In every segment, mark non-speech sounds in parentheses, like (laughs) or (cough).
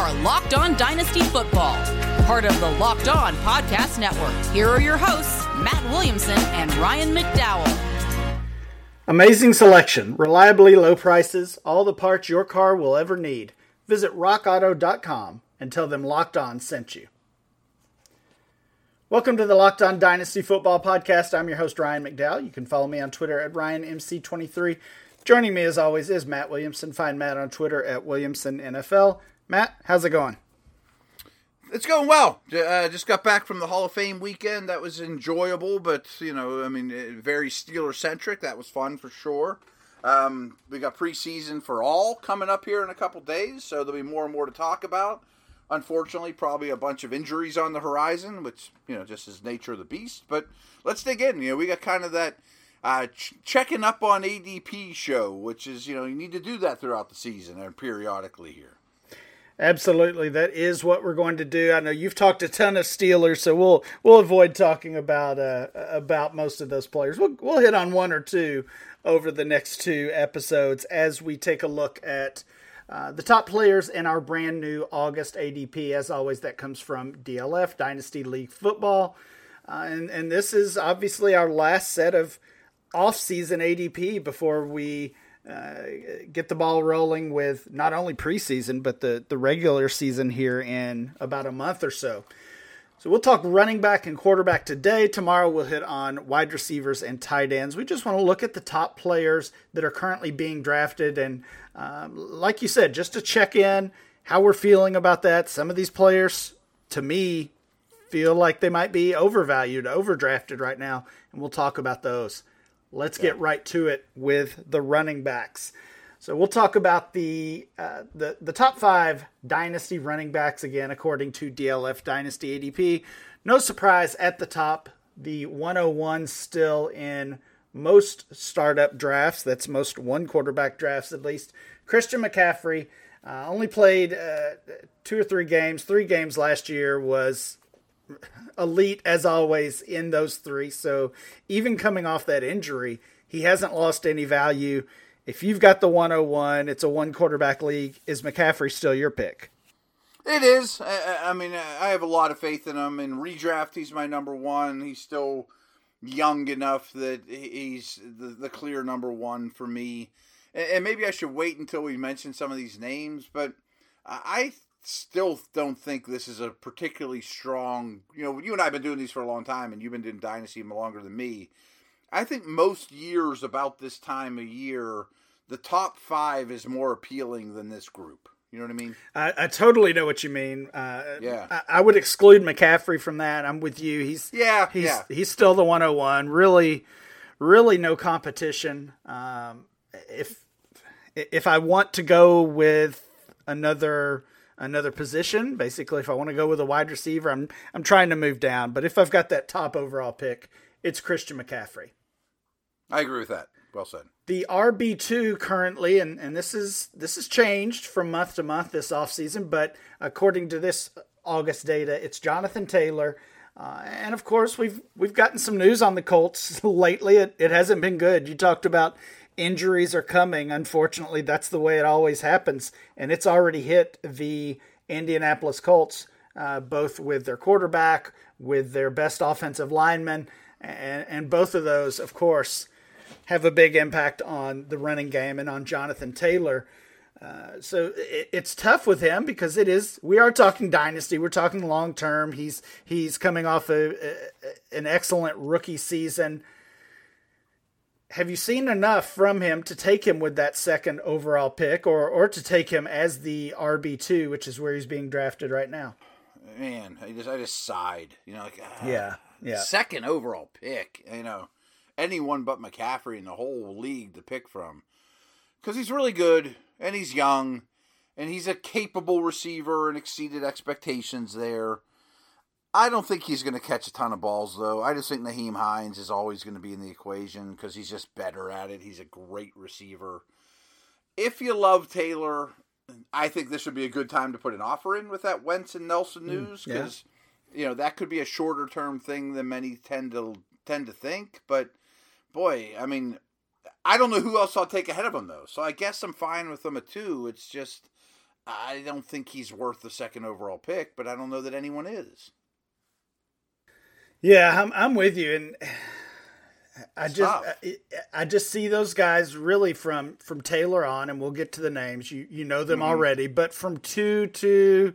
are Locked On Dynasty Football, part of the Locked On Podcast Network. Here are your hosts, Matt Williamson and Ryan McDowell. Amazing selection, reliably low prices, all the parts your car will ever need. Visit rockauto.com and tell them Locked On sent you. Welcome to the Locked On Dynasty Football Podcast. I'm your host, Ryan McDowell. You can follow me on Twitter at RyanMC23. Joining me, as always, is Matt Williamson. Find Matt on Twitter at WilliamsonNFL. Matt, how's it going? It's going well. Uh, just got back from the Hall of Fame weekend. That was enjoyable, but you know, I mean, uh, very Steeler centric. That was fun for sure. Um, we got preseason for all coming up here in a couple days, so there'll be more and more to talk about. Unfortunately, probably a bunch of injuries on the horizon, which you know just is nature of the beast. But let's dig in. You know, we got kind of that uh, ch- checking up on ADP show, which is you know you need to do that throughout the season and periodically here. Absolutely, that is what we're going to do. I know you've talked a ton of Steelers, so we'll we'll avoid talking about uh, about most of those players. We'll we'll hit on one or two over the next two episodes as we take a look at uh, the top players in our brand new August ADP, as always, that comes from DLF, Dynasty League Football. Uh, and, and this is obviously our last set of off-season ADP before we get the ball rolling with not only preseason, but the, the regular season here in about a month or so. So we'll talk running back and quarterback today. Tomorrow we'll hit on wide receivers and tight ends. We just want to look at the top players that are currently being drafted and um, like you said, just to check in how we're feeling about that. Some of these players, to me, feel like they might be overvalued, overdrafted right now, and we'll talk about those. Let's yeah. get right to it with the running backs. So we'll talk about the uh, the the top five dynasty running backs again, according to DLF Dynasty ADP. No surprise at the top, the 101 still in most startup drafts. That's most one quarterback drafts at least. Christian McCaffrey uh, only played uh, two or three games. Three games last year was elite as always in those three. So even coming off that injury, he hasn't lost any value. If you've got the 101, it's a one quarterback league. Is McCaffrey still your pick? It is. I, I mean, I have a lot of faith in him. In redraft, he's my number one. He's still young enough that he's the, the clear number one for me. And maybe I should wait until we mention some of these names, but I still don't think this is a particularly strong. You know, you and I have been doing these for a long time, and you've been doing Dynasty longer than me. I think most years about this time of year, the top five is more appealing than this group. You know what I mean? I, I totally know what you mean. Uh, yeah, I, I, would exclude McCaffrey from that. I'm with you. He's yeah, he's yeah. he's still the 101. Really, really no competition. Um, if if I want to go with another another position, basically, if I want to go with a wide receiver, I'm I'm trying to move down. But if I've got that top overall pick, it's Christian McCaffrey. I agree with that. Well said. The RB two currently, and, and this is this has changed from month to month this offseason, but according to this August data, it's Jonathan Taylor. Uh, and of course, we've we've gotten some news on the Colts (laughs) lately. It, it hasn't been good. You talked about injuries are coming. Unfortunately, that's the way it always happens, and it's already hit the Indianapolis Colts, uh, both with their quarterback, with their best offensive lineman, and, and both of those, of course, have a big impact on the running game and on Jonathan Taylor. Uh, so it, it's tough with him because it is. We are talking dynasty. We're talking long term. He's he's coming off a, a, an excellent rookie season. Have you seen enough from him to take him with that second overall pick, or or to take him as the RB two, which is where he's being drafted right now? Man, I just I just sighed. You know, like ah, yeah, yeah, second overall pick. You know anyone but McCaffrey in the whole league to pick from because he's really good and he's young and he's a capable receiver and exceeded expectations there. I don't think he's going to catch a ton of balls though. I just think Nyheim Hines is always going to be in the equation because he's just better at it. He's a great receiver. If you love Taylor, I think this would be a good time to put an offer in with that Wentz and Nelson hmm, news because mm, yeah. you know that could be a shorter term thing than many tend to tend to think. But boy, I mean, I don't know who else I'll take ahead of him though. So I guess I'm fine with them at two. It's just I don't think he's worth the second overall pick, but I don't know that anyone is. Yeah, I'm I'm with you, and I just I, I, just see those guys really from from Taylor on, and we'll get to the names. You you know them mm-hmm. already, but from two to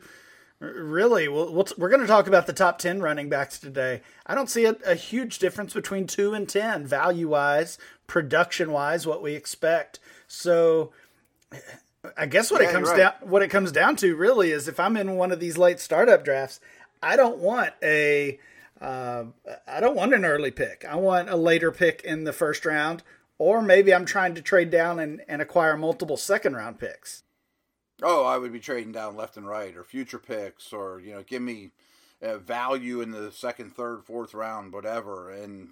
really, we'll, we we are going to talk about the top ten running backs today. I don't see a, a huge difference between two and ten value wise, production wise, what we expect. So. I guess what yeah, it comes right. down what it comes down to really is if I'm in one of these late startup drafts, I don't want a uh, I don't want an early pick. I want a later pick in the first round, or maybe I'm trying to trade down and, and acquire multiple second round picks. Oh, I would be trading down left and right, or future picks, or you know, give me uh, value in the second, third, fourth round, whatever, and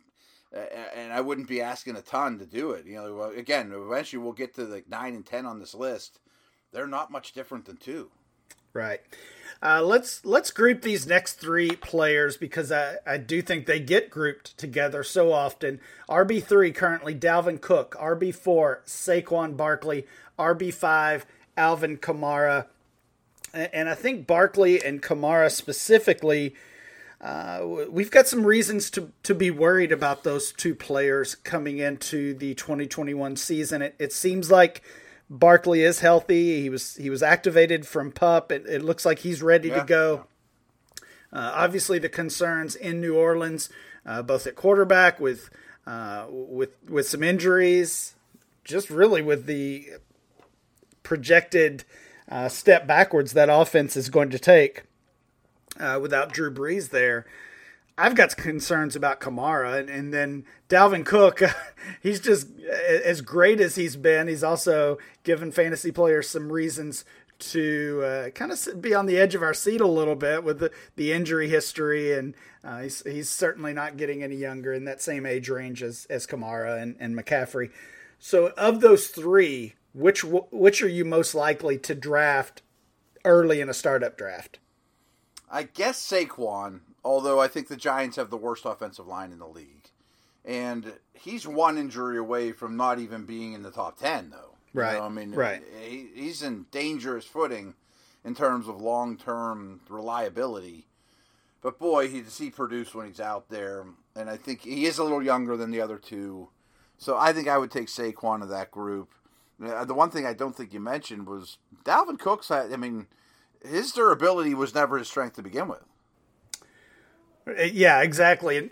and I wouldn't be asking a ton to do it. You know, again, eventually we'll get to the nine and ten on this list. They're not much different than two. Right. Uh, let's let's group these next three players because I, I do think they get grouped together so often. RB three currently Dalvin Cook, RB four Saquon Barkley, RB five Alvin Kamara, and I think Barkley and Kamara specifically. Uh, we've got some reasons to, to be worried about those two players coming into the 2021 season. It, it seems like Barkley is healthy. He was he was activated from pup. It, it looks like he's ready yeah. to go. Uh, obviously, the concerns in New Orleans, uh, both at quarterback with uh, with with some injuries, just really with the projected uh, step backwards that offense is going to take uh, without Drew Brees there. I've got concerns about Kamara, and, and then Dalvin Cook. (laughs) he's just as great as he's been. He's also given fantasy players some reasons to uh, kind of be on the edge of our seat a little bit with the, the injury history, and uh, he's, he's certainly not getting any younger in that same age range as as Kamara and, and McCaffrey. So, of those three, which which are you most likely to draft early in a startup draft? I guess Saquon although I think the Giants have the worst offensive line in the league. And he's one injury away from not even being in the top 10, though. Right. You know, I mean, right. He, he's in dangerous footing in terms of long term reliability. But boy, he does he produce when he's out there. And I think he is a little younger than the other two. So I think I would take Saquon of that group. Uh, the one thing I don't think you mentioned was Dalvin Cook's. I mean, his durability was never his strength to begin with. Uh, yeah, exactly.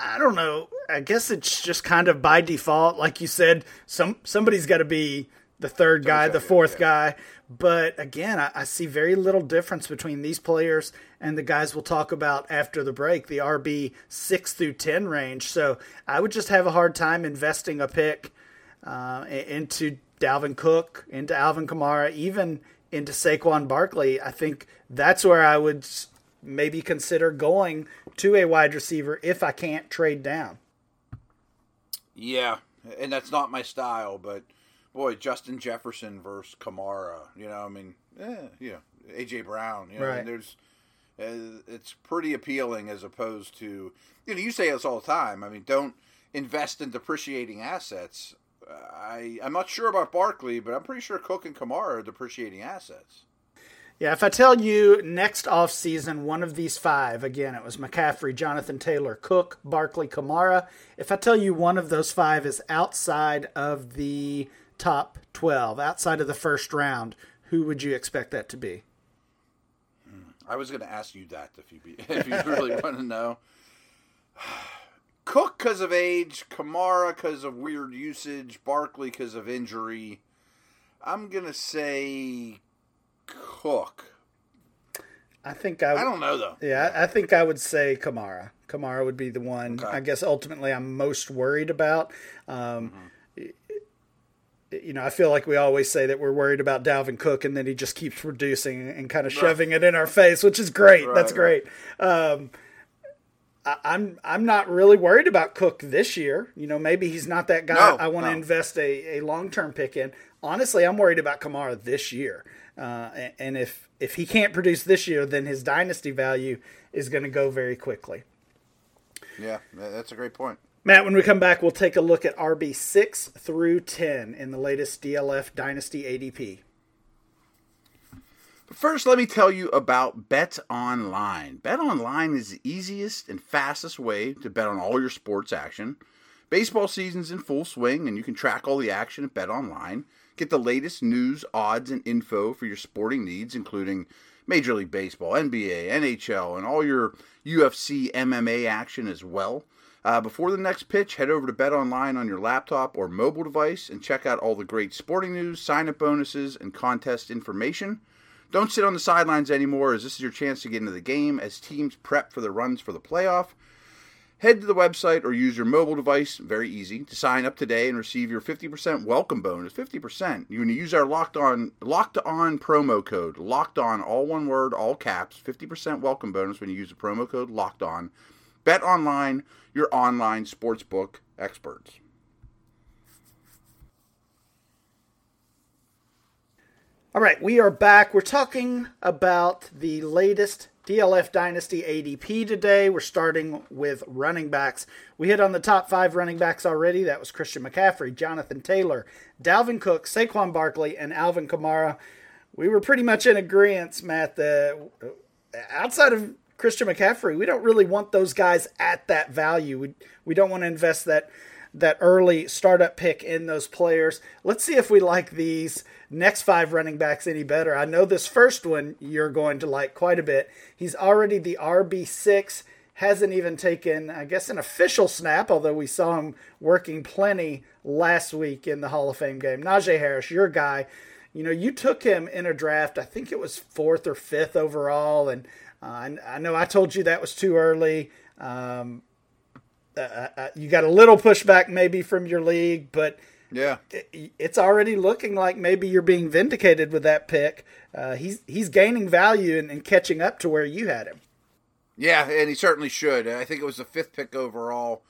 I don't know. I guess it's just kind of by default, like you said. Some somebody's got to be the third guy, the fourth yeah. guy. But again, I, I, see very little difference between these players and the guys we'll talk about after the break, the RB six through ten range. So I would just have a hard time investing a pick uh, into Dalvin Cook, into Alvin Kamara, even into Saquon Barkley. I think that's where I would maybe consider going to a wide receiver if I can't trade down. Yeah, and that's not my style, but boy, Justin Jefferson versus Kamara, you know, I mean, yeah, you know, AJ Brown, you know, right. there's uh, it's pretty appealing as opposed to you know you say this all the time. I mean, don't invest in depreciating assets. I I'm not sure about Barkley, but I'm pretty sure Cook and Kamara are depreciating assets. Yeah, if I tell you next off season, one of these five, again, it was McCaffrey, Jonathan Taylor, Cook, Barkley, Kamara. If I tell you one of those five is outside of the top 12, outside of the first round, who would you expect that to be? Hmm, I was going to ask you that if you, be, (laughs) if you really want to know. (sighs) Cook because of age, Kamara because of weird usage, Barkley because of injury. I'm going to say Cook. I think I. I don't know though. Yeah, I, I think I would say Kamara. Kamara would be the one. Okay. I guess ultimately I'm most worried about. Um, mm-hmm. You know, I feel like we always say that we're worried about Dalvin Cook, and then he just keeps producing and kind of shoving right. it in our face, which is great. Right, That's great. Um, I, I'm I'm not really worried about Cook this year. You know, maybe he's not that guy no, I want to no. invest a, a long term pick in. Honestly, I'm worried about Kamara this year. Uh, and if if he can't produce this year, then his dynasty value is going to go very quickly. Yeah, that's a great point. Matt, when we come back, we'll take a look at RB six through ten in the latest DLF Dynasty ADP. But first, let me tell you about Bet Online. Bet Online is the easiest and fastest way to bet on all your sports action. Baseball season's in full swing, and you can track all the action at Bet Online. Get the latest news, odds, and info for your sporting needs, including Major League Baseball, NBA, NHL, and all your UFC MMA action as well. Uh, before the next pitch, head over to Bet Online on your laptop or mobile device and check out all the great sporting news, sign up bonuses, and contest information. Don't sit on the sidelines anymore, as this is your chance to get into the game as teams prep for the runs for the playoff. Head to the website or use your mobile device, very easy, to sign up today and receive your 50% welcome bonus. 50%. You can use our locked on locked on promo code. Locked on, all one word, all caps. 50% welcome bonus when you use the promo code locked on. Bet online, your online sportsbook experts. All right, we are back. We're talking about the latest DLF Dynasty ADP today. We're starting with running backs. We hit on the top five running backs already. That was Christian McCaffrey, Jonathan Taylor, Dalvin Cook, Saquon Barkley, and Alvin Kamara. We were pretty much in agreement, Matt, that outside of Christian McCaffrey, we don't really want those guys at that value. We, we don't want to invest that that early startup pick in those players. Let's see if we like these next five running backs any better. I know this first one you're going to like quite a bit. He's already the RB6, hasn't even taken, I guess, an official snap, although we saw him working plenty last week in the Hall of Fame game. Najee Harris, your guy. You know, you took him in a draft, I think it was fourth or fifth overall, and uh, I know I told you that was too early. Um, uh, uh, you got a little pushback maybe from your league, but yeah, it's already looking like maybe you're being vindicated with that pick. Uh, he's he's gaining value and, and, catching up to where you had him. Yeah, and he certainly should. I think it was the fifth pick overall,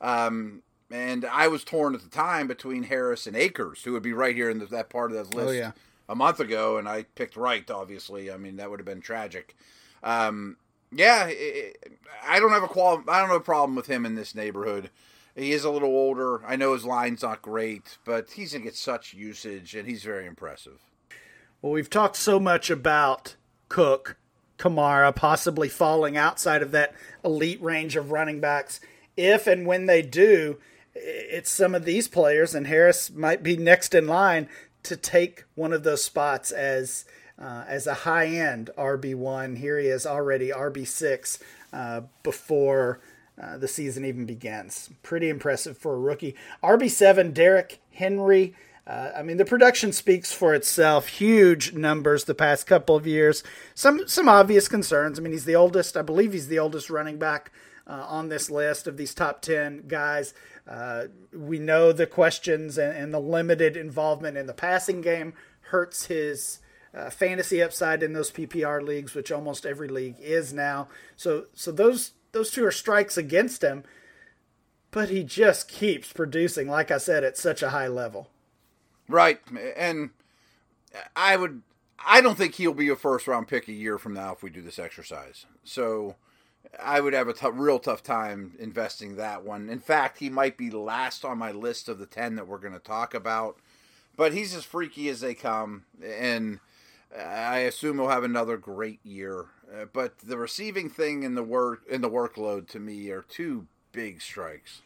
um, and I was torn at the time between Harris and Akers, who would be right here in the, that part of that list. Oh, yeah. A month ago, and I picked right. Obviously, I mean that would have been tragic. Um, yeah, it, I don't have a qual. I don't have a problem with him in this neighborhood. He is a little older. I know his line's not great, but he's to get such usage, and he's very impressive. Well, we've talked so much about Cook, Kamara possibly falling outside of that elite range of running backs. If and when they do, it's some of these players, and Harris might be next in line to take one of those spots as uh, as a high end RB one. Here he is already RB six uh, before uh, the season even begins. Pretty impressive for a rookie. RB7, Derrick Henry. Uh, I mean, the production speaks for itself. Huge numbers the past couple of years. Some some obvious concerns. I mean, he's the oldest. I believe he's the oldest running back uh, on this list of these top ten guys. Uh, we know the questions and, and, the limited involvement in the passing game hurts his uh, fantasy upside in those PPR leagues, which almost every league is now. So so those those two are strikes against him, but he just keeps producing, like I said, at such a high level. Right. And I would, I don't think he'll be a first round pick a year from now if we do this exercise. So I would have a t- real tough time investing that one. In fact, he might be last on my list of the 10 that we're going to talk about. But he's as freaky as they come. And I assume he'll have another great year. Uh, but the receiving thing and the work and the workload to me are two big strikes.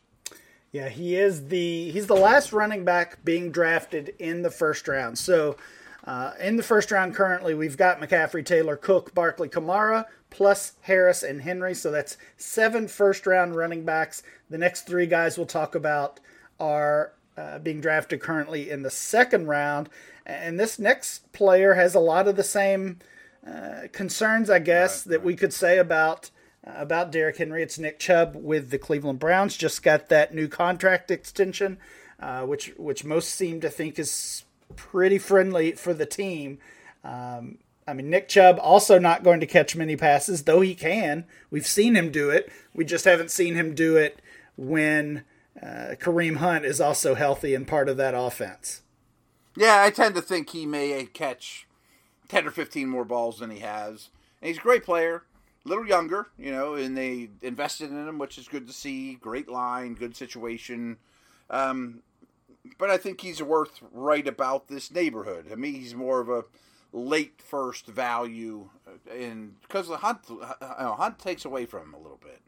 Yeah, he is the he's the last running back being drafted in the first round. So uh, in the first round currently, we've got McCaffrey, Taylor, Cook, Barkley, Kamara, plus Harris and Henry. So that's seven first round running backs. The next three guys we'll talk about are uh, being drafted currently in the second round. And this next player has a lot of the same uh, concerns, I guess, right, that right. we could say about uh, about Derrick Henry. It's Nick Chubb with the Cleveland Browns. Just got that new contract extension, uh, which which most seem to think is pretty friendly for the team. Um, I mean, Nick Chubb also not going to catch many passes, though he can. We've seen him do it. We just haven't seen him do it when uh, Kareem Hunt is also healthy and part of that offense. Yeah, I tend to think he may catch 10 or 15 more balls than he has. And he's a great player, a little younger, you know, and they invested in him, which is good to see. Great line, good situation. Um, but I think he's worth right about this neighborhood. I mean, he's more of a late first value, and because the hunt uh, hunt takes away from him a little bit.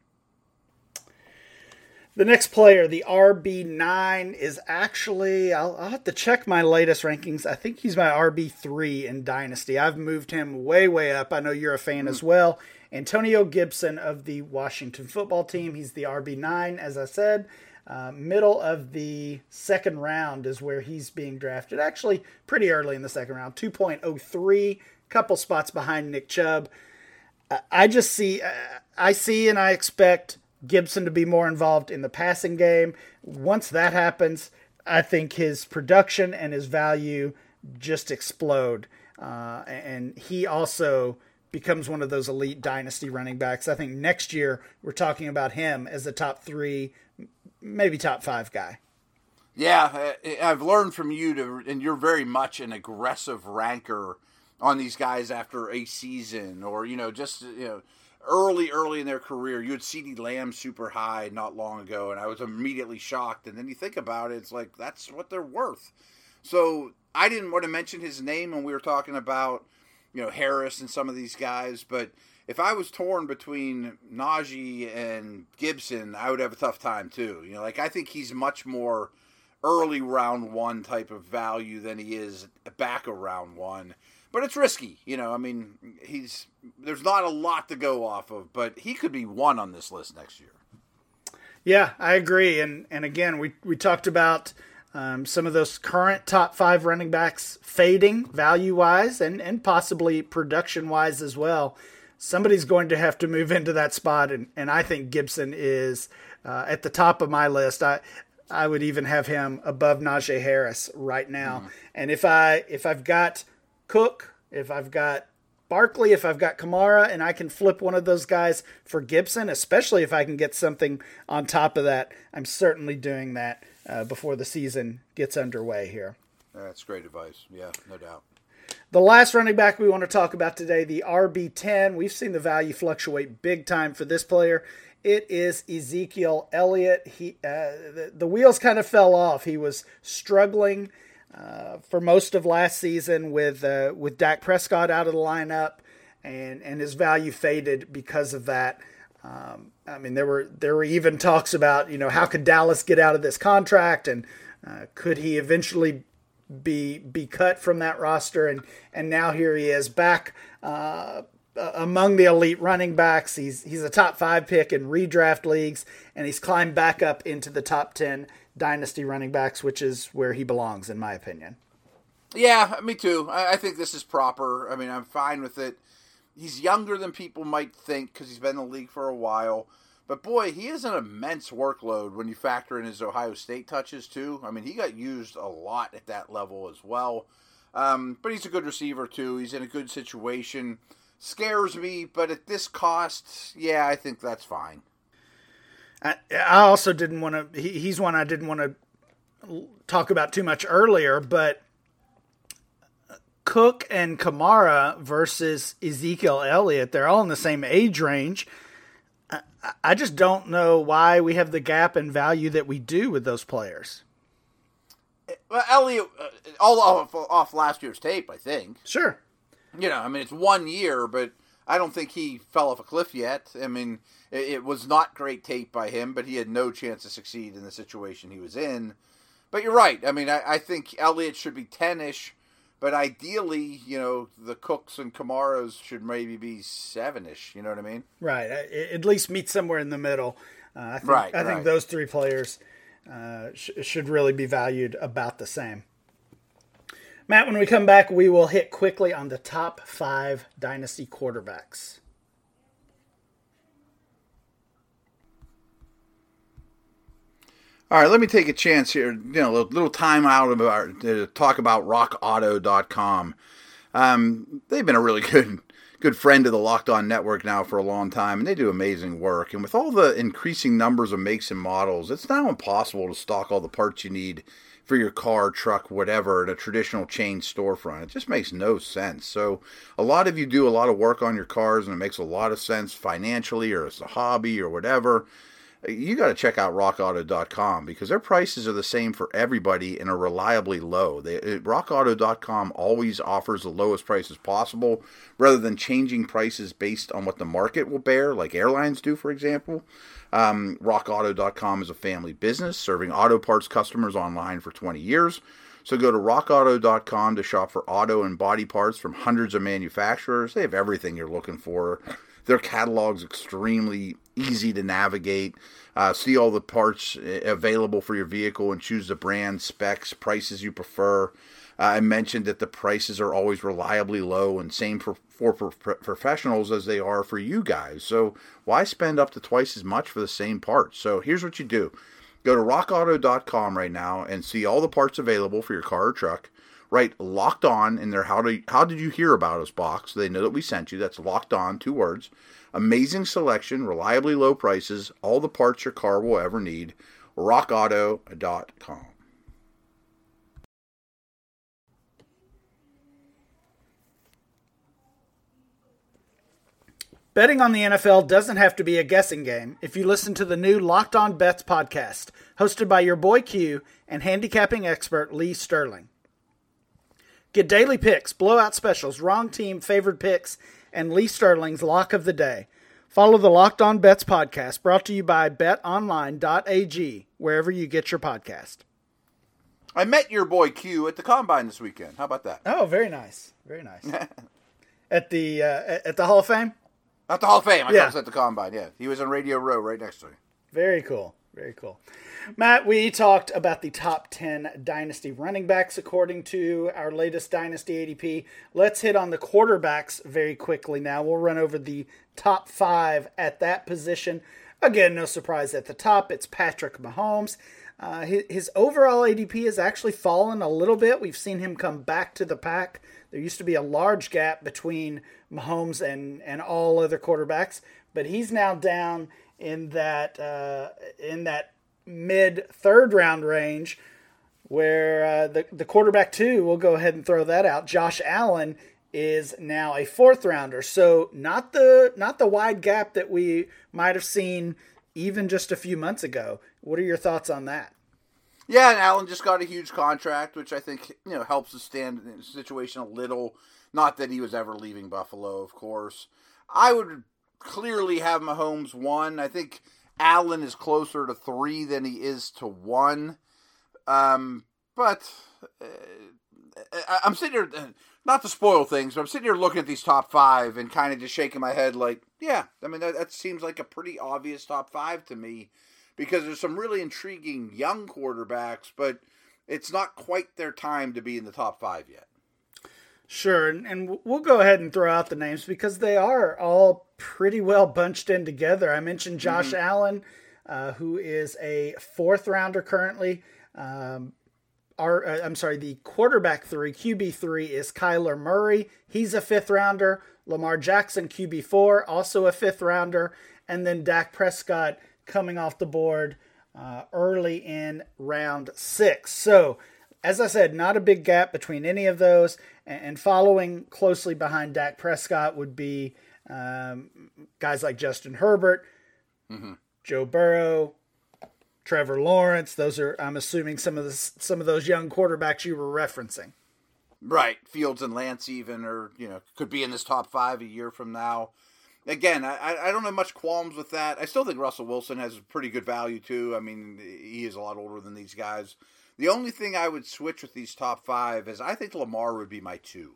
The next player, the RB9, is actually, I'll, I'll, have to check my latest rankings. I think he's my RB3 in Dynasty. I've moved him way, way up. I know you're a fan mm. as well. Antonio Gibson of the Washington football team. He's the RB9, as I said. Uh, middle of the second round is where he's being drafted. Actually, pretty early in the second round, 2.03, couple spots behind Nick Chubb. Uh, I just see, uh, I see, and I expect Gibson to be more involved in the passing game. Once that happens, I think his production and his value just explode. Uh, and he also becomes one of those elite dynasty running backs. I think next year we're talking about him as the top three, maybe top five guy. Yeah, I've learned from you to, and you're very much an aggressive ranker on these guys after a season, or you know, just you know early, early in their career. You had CeeDee Lamb super high not long ago, and I was immediately shocked. And then you think about it, it's like that's what they're worth. So I didn't want to mention his name when we were talking about, you know, Harris and some of these guys, but if I was torn between Najee and Gibson, I would have a tough time too. You know, like I think he's much more early round one type of value than he is back around one but it's risky. You know, I mean, he's there's not a lot to go off of, but he could be one on this list next year. Yeah, I agree. And and again, we we talked about um, some of those current top five running backs fading value wise and and possibly production wise as well. Somebody's going to have to move into that spot, and, and I think Gibson is uh, at the top of my list. I I would even have him above Najee Harris right now. Mm-hmm. And if I if I've got Cook, if I've got Barkley, if I've got Kamara, and I can flip one of those guys for Gibson, especially if I can get something on top of that, I'm certainly doing that uh, before the season gets underway here. That's great advice. Yeah, no doubt. The last running back we want to talk about today, the RB10. We've seen the value fluctuate big time for this player. It is Ezekiel Elliott. He uh, the, the wheels kind of fell off. He was struggling uh, for most of last season with uh, with Dak Prescott out of the lineup, and and his value faded because of that. Um, I mean, there were there were even talks about you know how could Dallas get out of this contract, and uh, could he eventually be be cut from that roster? And and now here he is back. Uh, among the elite running backs, he's he's a top five pick in redraft leagues, and he's climbed back up into the top ten dynasty running backs, which is where he belongs, in my opinion. Yeah, me too. I, I think this is proper. I mean, I'm fine with it. He's younger than people might think because he's been in the league for a while. But boy, he has an immense workload when you factor in his Ohio State touches too. I mean, he got used a lot at that level as well. Um, but he's a good receiver too. He's in a good situation. Scares me, but at this cost, yeah, I think that's fine. I, I also didn't want to. He, he's one I didn't want to talk about too much earlier, but Cook and Kamara versus Ezekiel Elliott, they're all in the same age range. I, I just don't know why we have the gap in value that we do with those players. Well, Elliott, uh, all off, off last year's tape, I think. Sure. You know, I mean, it's one year, but I don't think he fell off a cliff yet. I mean, it, it, was not great tape by him, but he had no chance to succeed in the situation he was in. But you're right. I mean, I, I think Elliott should be 10 ish, but ideally, you know, the Cooks and Kamaras should maybe be 7 ish. You know what I mean? Right. At least meet somewhere in the middle. Uh, I think, right. I think right. those three players uh, sh- should really be valued about the same. Matt, when we come back, we will hit quickly on the top five dynasty quarterbacks. All right, let me take a chance here. You know, a little time out about to talk about RockAuto.com. Um, they've been a really (laughs) good good friend of the Locked On Network now for a long time, and they do amazing work. And with all the increasing numbers of makes and models, it's now impossible to stock all the parts you need for your car, truck, whatever, at a traditional chain storefront. It just makes no sense. So, a lot of you do a lot of work on your cars, and it makes a lot of sense financially or as a hobby or whatever. You got to check out rockauto.com because their prices are the same for everybody and are reliably low. They, rockauto.com always offers the lowest prices possible rather than changing prices based on what the market will bear, like airlines do, for example. Um, rockauto.com is a family business serving auto parts customers online for 20 years. So go to rockauto.com to shop for auto and body parts from hundreds of manufacturers. They have everything you're looking for. Their catalog's extremely easy to navigate. Uh, see all the parts uh, available for your vehicle and choose the brand, specs, prices you prefer. Uh, I mentioned that the prices are always reliably low and same for, for, for professionals as they are for you guys. So why spend up to twice as much for the same parts? So here's what you do. Go to rockauto.com right now and see all the parts available for your car or truck. Write locked on in their how do how did you hear about us box so they know that we sent you. That's locked on, two words. Amazing selection, reliably low prices, all the parts your car will ever need. rockauto.com. Betting on the NFL doesn't have to be a guessing game if you listen to the new Locked On Bets podcast, hosted by your boy Q and handicapping expert Lee Sterling. Get daily picks, blowout specials, wrong team, favored picks, and Lee Sterling's lock of the day. Follow the Locked On Bets podcast brought to you by betonline.ag, wherever you get your podcast. I met your boy Q at the combine this weekend. How about that? Oh, very nice. Very nice. (laughs) at the uh, at the Hall of Fame? At the Hall of Fame. I yeah. was at the combine, yeah. He was on Radio Row right next to me. Very cool. Very cool. Matt, we talked about the top 10 dynasty running backs according to our latest dynasty ADP. Let's hit on the quarterbacks very quickly now. We'll run over the top five at that position. Again, no surprise at the top, it's Patrick Mahomes. Uh, his, his overall ADP has actually fallen a little bit. We've seen him come back to the pack. There used to be a large gap between Mahomes and, and all other quarterbacks, but he's now down in that uh, in that mid third round range where uh, the, the quarterback two, we'll go ahead and throw that out. Josh Allen is now a fourth rounder. So not the not the wide gap that we might have seen even just a few months ago. What are your thoughts on that? Yeah, and Allen just got a huge contract, which I think you know helps us stand in the situation a little. Not that he was ever leaving Buffalo, of course. I would clearly have Mahomes one. I think Allen is closer to three than he is to one. Um, but uh, I'm sitting here, uh, not to spoil things, but I'm sitting here looking at these top five and kind of just shaking my head like, yeah, I mean, that, that seems like a pretty obvious top five to me because there's some really intriguing young quarterbacks, but it's not quite their time to be in the top five yet. Sure, and, and we'll go ahead and throw out the names because they are all pretty well bunched in together. I mentioned Josh mm-hmm. Allen, uh, who is a fourth rounder currently. Um, our, uh, I'm sorry, the quarterback three, QB three, is Kyler Murray. He's a fifth rounder. Lamar Jackson, QB four, also a fifth rounder. And then Dak Prescott coming off the board uh, early in round six. So as I said, not a big gap between any of those. And following closely behind Dak Prescott would be um, guys like Justin Herbert, mm-hmm. Joe Burrow, Trevor Lawrence. Those are, I'm assuming, some of the some of those young quarterbacks you were referencing. Right, Fields and Lance even, or you know, could be in this top five a year from now. Again, I, I don't have much qualms with that. I still think Russell Wilson has pretty good value too. I mean, he is a lot older than these guys. The only thing I would switch with these top five is I think Lamar would be my two.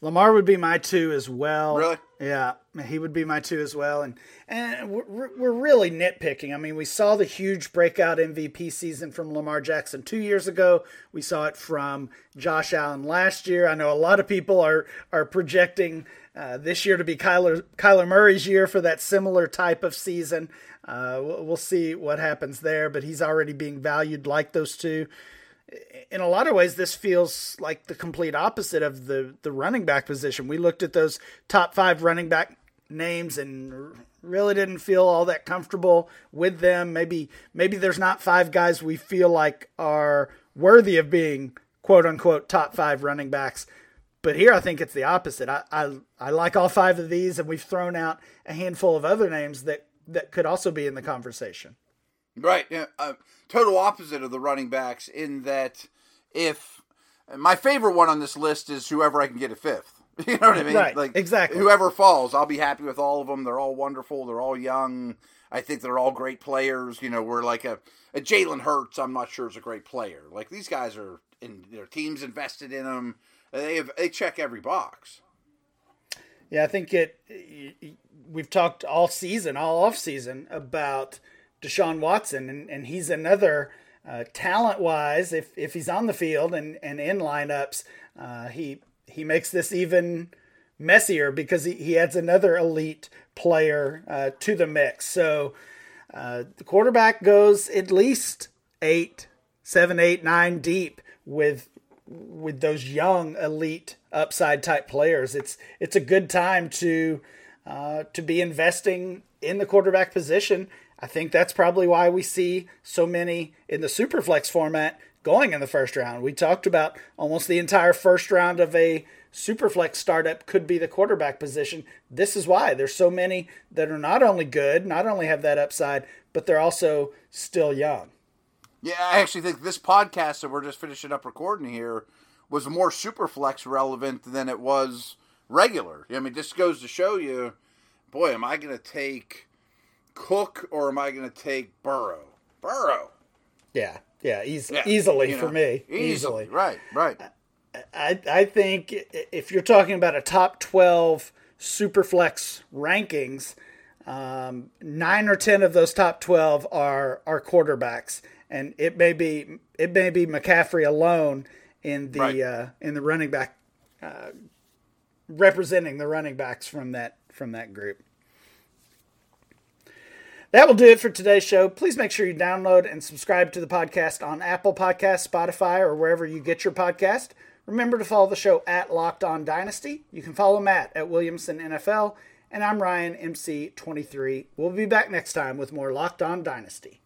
Lamar would be my two as well. Really? Yeah, he would be my two as well. And and we're, we're really nitpicking. I mean, we saw the huge breakout MVP season from Lamar Jackson two years ago. We saw it from Josh Allen last year. I know a lot of people are are projecting uh, this year to be Kyler Kyler Murray's year for that similar type of season. Uh, we'll see what happens there, but he's already being valued like those two. In a lot of ways, this feels like the complete opposite of the the running back position. We looked at those top five running back names and really didn't feel all that comfortable with them. Maybe maybe there's not five guys we feel like are worthy of being quote unquote top five running backs. But here I think it's the opposite. I, I I like all five of these, and we've thrown out a handful of other names that that could also be in the conversation. Right. Yeah. Uh, total opposite of the running backs in that if my favorite one on this list is whoever I can get a fifth. (laughs) You know what I mean? Right, Like exactly. Whoever falls, I'll be happy with all of them. They're all wonderful. They're all young. I think they're all great players. You know, we're like a, a Jalen Hurts. I'm not sure is a great player. Like these guys are in their teams invested in them. They have they check every box. Yeah, I think it. We've talked all season, all off season about Deshaun Watson, and, and he's another uh, talent wise. If if he's on the field and, and in lineups, uh, he he makes this even messier because he, he adds another elite player uh, to the mix. So uh, the quarterback goes at least eight, seven, eight, nine deep with with those young elite upside type players. It's it's a good time to uh, to be investing in the quarterback position. I think that's probably why we see so many in the superflex format going in the first round. We talked about almost the entire first round of a superflex startup could be the quarterback position. This is why there's so many that are not only good, not only have that upside, but they're also still young. Yeah, I actually think this podcast that we're just finishing up recording here was more superflex relevant than it was regular. I mean, this goes to show you, boy, am I going to take Cook or am I going to take Burrow? Burrow. Yeah, yeah, easy, yeah easily you know, for me. Easily. easily. Right, right. I, I think if you're talking about a top 12 superflex rankings, um, nine or 10 of those top 12 are, are quarterbacks. And it may be it may be McCaffrey alone in the right. uh, in the running back uh, representing the running backs from that from that group. That will do it for today's show. Please make sure you download and subscribe to the podcast on Apple Podcasts, Spotify, or wherever you get your podcast. Remember to follow the show at Locked On Dynasty. You can follow Matt at Williamson NFL, and I'm Ryan MC23. We'll be back next time with more Locked On Dynasty.